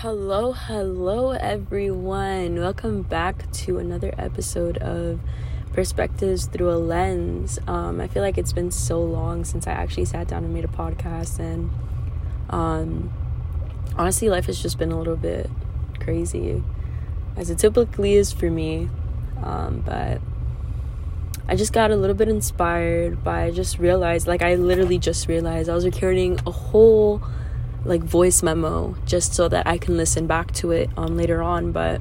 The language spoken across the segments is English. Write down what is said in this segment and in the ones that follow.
Hello, hello, everyone. Welcome back to another episode of Perspectives Through a Lens. Um, I feel like it's been so long since I actually sat down and made a podcast, and um, honestly, life has just been a little bit crazy, as it typically is for me. Um, but I just got a little bit inspired by just realized, like, I literally just realized I was recording a whole like voice memo just so that I can listen back to it um, later on. But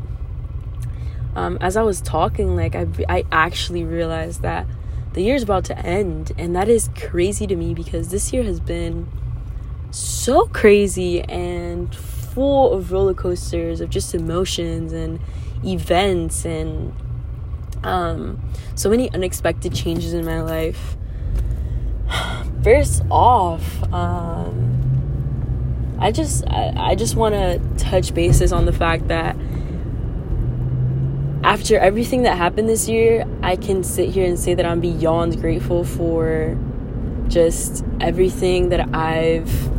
um, as I was talking, like I, I actually realized that the year's about to end, and that is crazy to me because this year has been so crazy and full of roller coasters of just emotions and events and um, so many unexpected changes in my life. First off, um, I just I, I just want to touch bases on the fact that after everything that happened this year, I can sit here and say that I'm beyond grateful for just everything that I've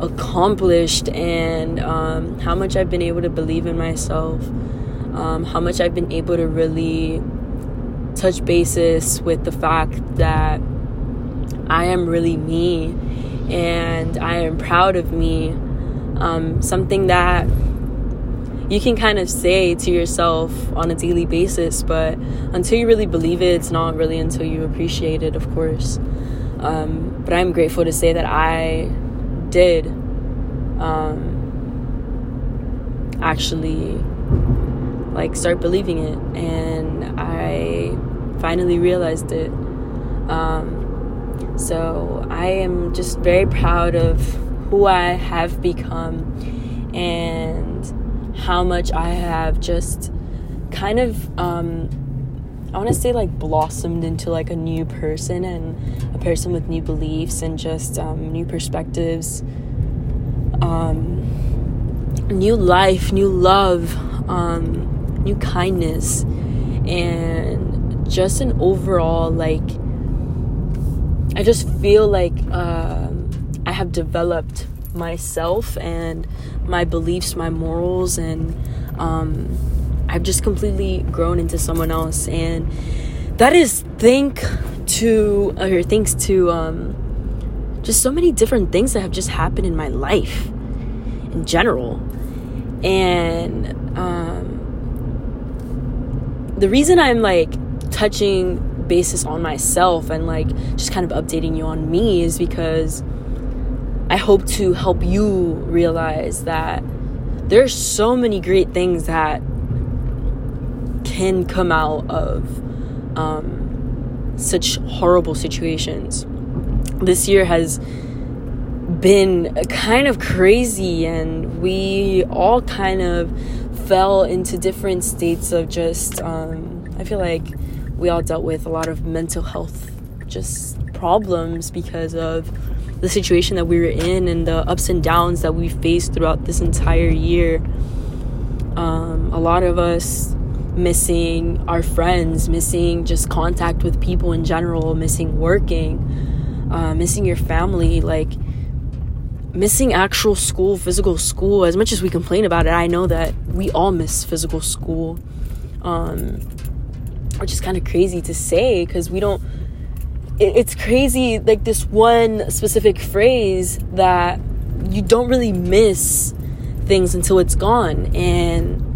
accomplished and um, how much I've been able to believe in myself, um, how much I've been able to really touch basis with the fact that I am really me and I am proud of me. Um, something that you can kind of say to yourself on a daily basis, but until you really believe it, it's not really until you appreciate it, of course. Um, but I'm grateful to say that I did um, actually like start believing it, and I finally realized it. Um, so I am just very proud of who I have become and how much I have just kind of um, I want to say like blossomed into like a new person and a person with new beliefs and just um, new perspectives, um, new life, new love, um, new kindness, and just an overall like I just feel like um, I have developed myself and my beliefs, my morals, and um, I've just completely grown into someone else. And that is thank to or thanks to um, just so many different things that have just happened in my life in general. And um, the reason I'm like touching basis on myself and like just kind of updating you on me is because I hope to help you realize that there's so many great things that can come out of um, such horrible situations. This year has been kind of crazy, and we all kind of fell into different states of just, um, I feel like we all dealt with a lot of mental health just problems because of the situation that we were in and the ups and downs that we faced throughout this entire year. Um, a lot of us missing our friends, missing just contact with people in general, missing working, uh, missing your family, like missing actual school, physical school. As much as we complain about it, I know that we all miss physical school. Um, which is kind of crazy to say because we don't it, it's crazy like this one specific phrase that you don't really miss things until it's gone. And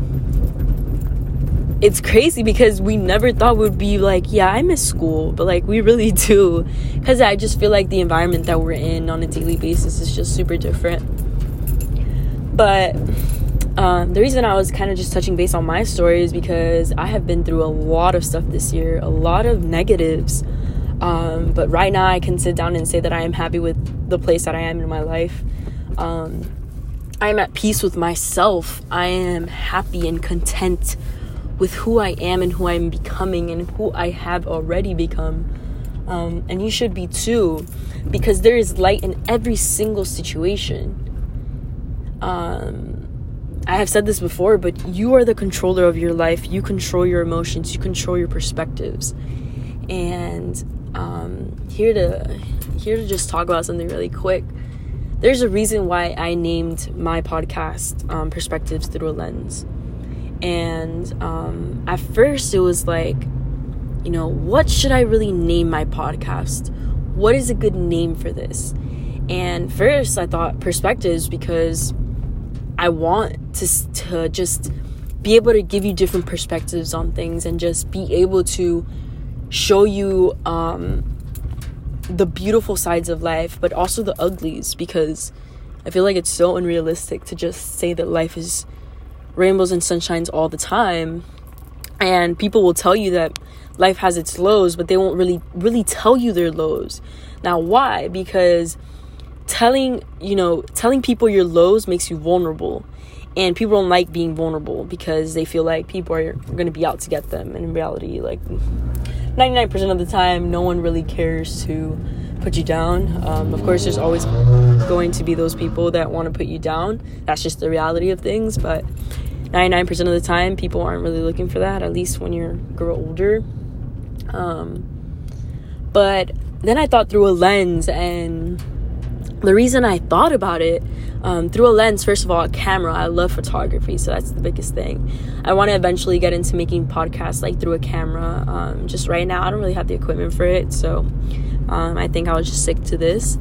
it's crazy because we never thought we'd be like yeah i miss school but like we really do. Because i just feel like the environment that we're in on a daily basis is just super different. But um, the reason I was kind of just touching base on my story is because I have been through a lot of stuff this year, a lot of negatives. Um, but right now, I can sit down and say that I am happy with the place that I am in my life. Um, I am at peace with myself. I am happy and content with who I am and who I'm becoming and who I have already become. Um, and you should be too, because there is light in every single situation. Um, I have said this before, but you are the controller of your life. You control your emotions. You control your perspectives. And um, here to here to just talk about something really quick. there's a reason why I named my podcast um, Perspectives Through a Lens. And um, at first, it was like, you know, what should I really name my podcast? What is a good name for this? And first, I thought perspectives because I want to, to just be able to give you different perspectives on things and just be able to show you um, the beautiful sides of life, but also the uglies because I feel like it's so unrealistic to just say that life is rainbows and sunshines all the time. And people will tell you that life has its lows, but they won't really really tell you their lows. Now, why? Because telling, you know, telling people your lows makes you vulnerable. And people don't like being vulnerable because they feel like people are going to be out to get them. And in reality, like 99% of the time, no one really cares to put you down. Um, of course, there's always going to be those people that want to put you down. That's just the reality of things. But 99% of the time, people aren't really looking for that, at least when you're grow older. Um, but then I thought through a lens, and the reason I thought about it um, through a lens, first of all, a camera. I love photography, so that's the biggest thing. I want to eventually get into making podcasts like through a camera. Um, just right now, I don't really have the equipment for it, so um, I think I'll just stick to this.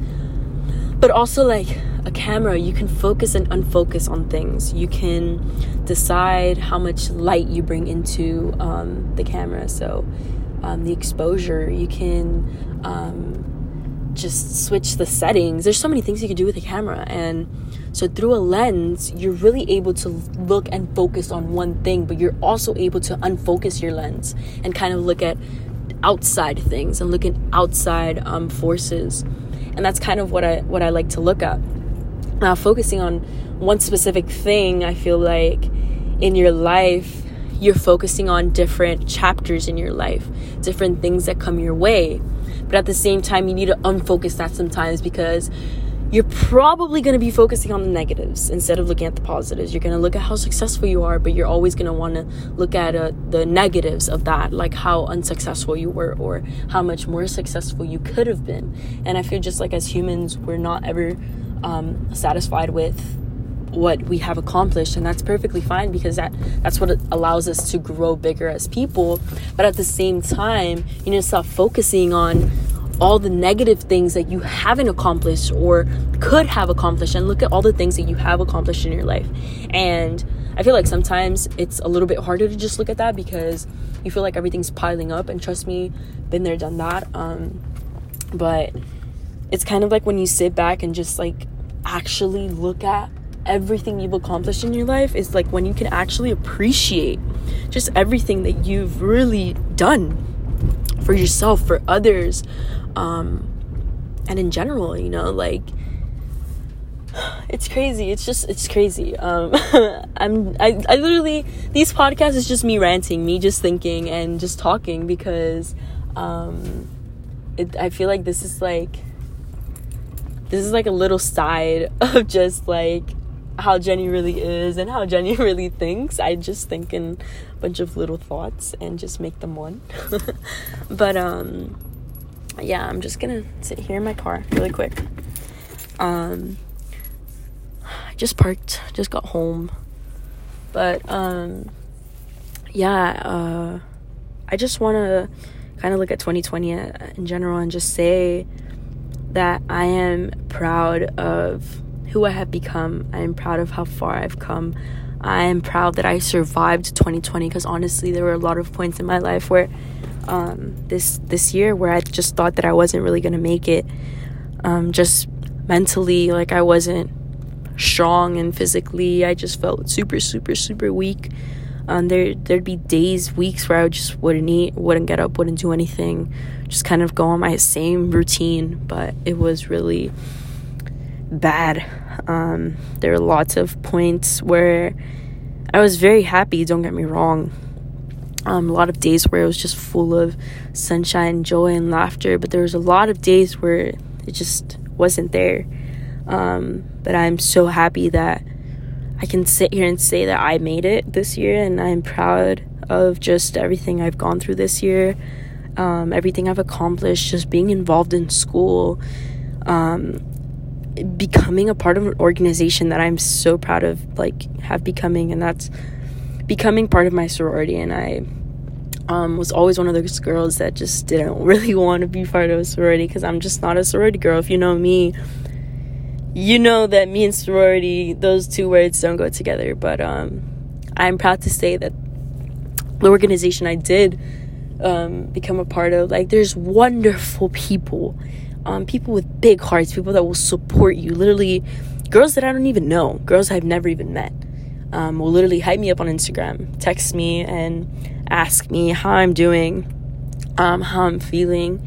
But also, like a camera, you can focus and unfocus on things. You can decide how much light you bring into um, the camera. So, um, the exposure, you can um, just switch the settings. There's so many things you can do with a camera. And so through a lens, you're really able to look and focus on one thing, but you're also able to unfocus your lens and kind of look at outside things and look at outside um, forces. And that's kind of what I what I like to look at. Now, focusing on one specific thing, I feel like in your life, you're focusing on different chapters in your life, different things that come your way but at the same time, you need to unfocus that sometimes because you're probably going to be focusing on the negatives instead of looking at the positives. You're going to look at how successful you are, but you're always going to want to look at uh, the negatives of that, like how unsuccessful you were or how much more successful you could have been. And I feel just like as humans, we're not ever um, satisfied with what we have accomplished and that's perfectly fine because that that's what allows us to grow bigger as people but at the same time you need to stop focusing on all the negative things that you haven't accomplished or could have accomplished and look at all the things that you have accomplished in your life. And i feel like sometimes it's a little bit harder to just look at that because you feel like everything's piling up and trust me been there done that. Um but it's kind of like when you sit back and just like actually look at everything you've accomplished in your life is like when you can actually appreciate just everything that you've really done for yourself, for others, um, and in general, you know, like it's crazy. It's just it's crazy. Um, I'm I, I literally these podcasts is just me ranting, me just thinking and just talking because um, it, I feel like this is like this is like a little side of just like how Jenny really is and how Jenny really thinks. I just think in a bunch of little thoughts and just make them one. but um yeah, I'm just gonna sit here in my car really quick. Um I just parked, just got home. But um yeah, uh I just wanna kind of look at 2020 in general and just say that I am proud of who I have become. I am proud of how far I've come. I am proud that I survived 2020 because honestly, there were a lot of points in my life where um, this this year where I just thought that I wasn't really gonna make it. Um, just mentally, like I wasn't strong and physically, I just felt super, super, super weak. Um, there there'd be days, weeks where I just wouldn't eat, wouldn't get up, wouldn't do anything, just kind of go on my same routine. But it was really bad. Um, there were lots of points where I was very happy, don't get me wrong. Um, a lot of days where it was just full of sunshine, joy, and laughter, but there was a lot of days where it just wasn't there. Um, but I'm so happy that I can sit here and say that I made it this year, and I'm proud of just everything I've gone through this year, um, everything I've accomplished, just being involved in school, um, becoming a part of an organization that I'm so proud of like have becoming and that's becoming part of my sorority and I um, was always one of those girls that just didn't really want to be part of a sorority because I'm just not a sorority girl. If you know me, you know that me and sorority, those two words don't go together. But um, I'm proud to say that the organization I did um, become a part of, like, there's wonderful people, um, people with big hearts, people that will support you. Literally, girls that I don't even know, girls I've never even met, um, will literally hype me up on Instagram, text me, and ask me how I'm doing, um, how I'm feeling.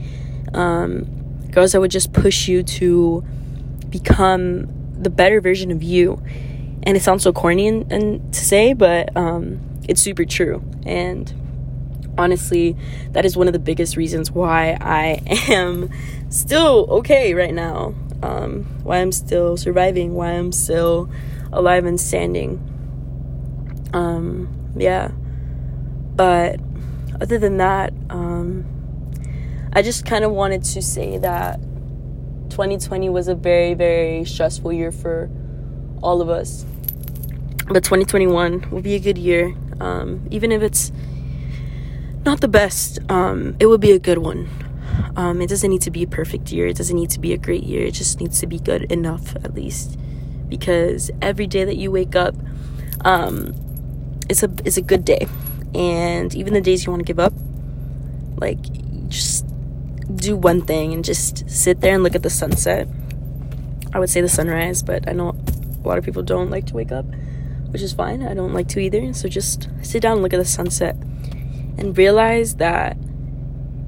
Um, girls that would just push you to become the better version of you. And it sounds so corny and, and to say, but um, it's super true. And honestly, that is one of the biggest reasons why I am still okay right now. Um, why I'm still surviving, why I'm still alive and standing. Um, yeah. But other than that, um, I just kind of wanted to say that 2020 was a very, very stressful year for all of us. But 2021 will be a good year. Um, even if it's not the best, um, it would be a good one. Um, it doesn't need to be a perfect year. It doesn't need to be a great year. It just needs to be good enough, at least. Because every day that you wake up, um, it's a it's a good day. And even the days you want to give up, like just do one thing and just sit there and look at the sunset. I would say the sunrise, but I know a lot of people don't like to wake up, which is fine. I don't like to either. So just sit down and look at the sunset and realize that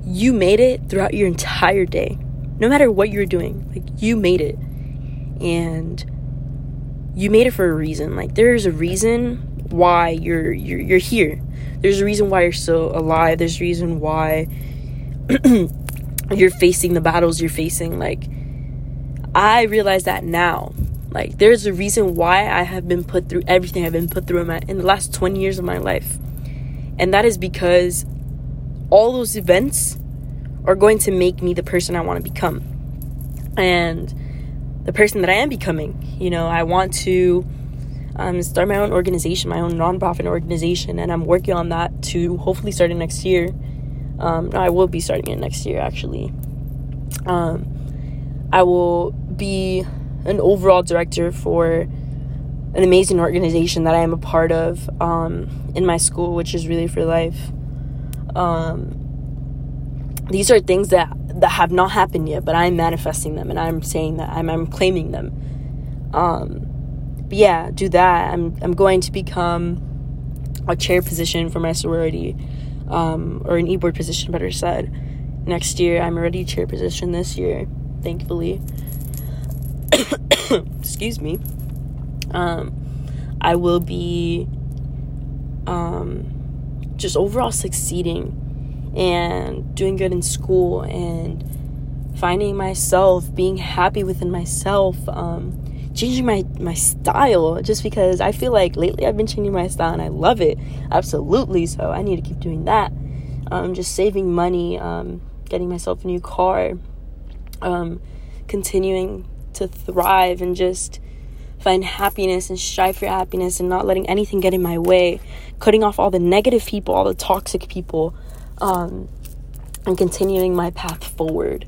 you made it throughout your entire day. No matter what you're doing, like you made it. And you made it for a reason. Like there's a reason why you're you're you're here. There's a reason why you're still alive. There's a reason why you're facing the battles you're facing. Like, I realize that now. Like, there's a reason why I have been put through everything I've been put through in, my, in the last 20 years of my life. And that is because all those events are going to make me the person I want to become. And the person that I am becoming. You know, I want to um, start my own organization, my own nonprofit organization, and I'm working on that to hopefully start it next year. Um, no, I will be starting it next year actually. Um, I will be an overall director for an amazing organization that I am a part of um, in my school, which is Relay for Life. Um, these are things that that have not happened yet, but I'm manifesting them, and I'm saying that I'm, I'm claiming them. Um, but yeah, do that. I'm I'm going to become a chair position for my sorority um, or an e-board position, better said. Next year, I'm already chair position this year, thankfully. Excuse me. Um, I will be um, just overall succeeding and doing good in school and finding myself, being happy within myself. Um, changing my my style just because I feel like lately I've been changing my style and I love it absolutely. So I need to keep doing that. Um, just saving money, um, getting myself a new car, um, continuing to thrive and just find happiness and strive for happiness and not letting anything get in my way, cutting off all the negative people, all the toxic people, um, and continuing my path forward.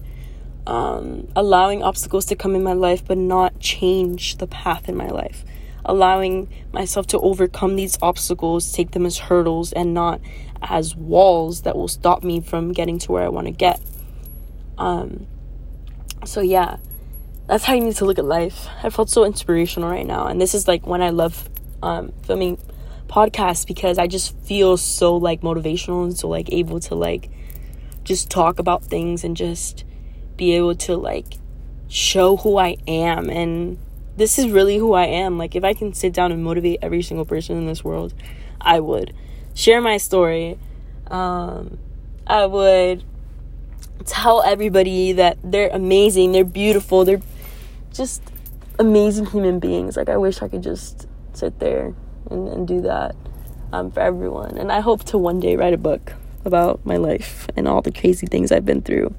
Um, allowing obstacles to come in my life but not change the path in my life. Allowing myself to overcome these obstacles take them as hurdles and not as walls that will stop me from getting to where i want to get. Um, so yeah that's how you need to look at life i felt so inspirational right now and this is like when i love um, filming podcasts because i just feel so like motivational and so like able to like just talk about things and just be able to like show who I am and this is really who I am. Like if I can sit down and motivate every single person in this world, I would share my story. Um, I would tell everybody that they're amazing, they're beautiful, they're just amazing human beings. Like I wish I could just sit there and, and do that um, for everyone. And I hope to one day write a book about my life and all the crazy things I've been through.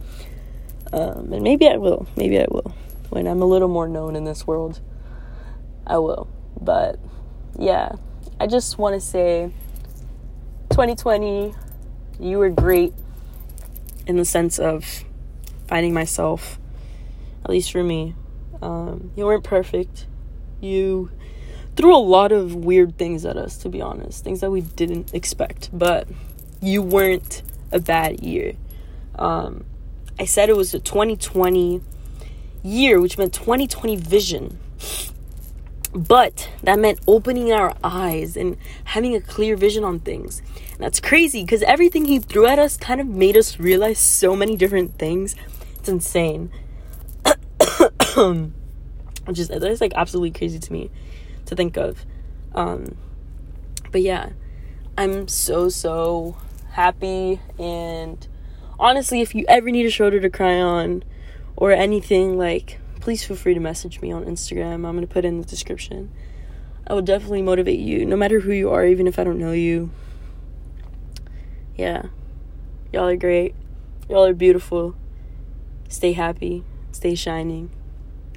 Um, and maybe I will. Maybe I will. when I'm a little more known in this world, I will. But yeah, I just want to say 2020, you were great in the sense of finding myself, at least for me. Um, you weren't perfect. You threw a lot of weird things at us, to be honest, things that we didn't expect, but you weren't a bad year. Um, I said it was a 2020 year, which meant 2020 vision. But that meant opening our eyes and having a clear vision on things. And that's crazy because everything he threw at us kind of made us realize so many different things. It's insane. Which is that's like absolutely crazy to me to think of. Um, but yeah, I'm so so happy and honestly, if you ever need a shoulder to cry on or anything like please feel free to message me on Instagram. I'm to put in the description. I will definitely motivate you, no matter who you are, even if I don't know you. Yeah. Y'all are great. Y'all are beautiful. Stay happy. Stay shining.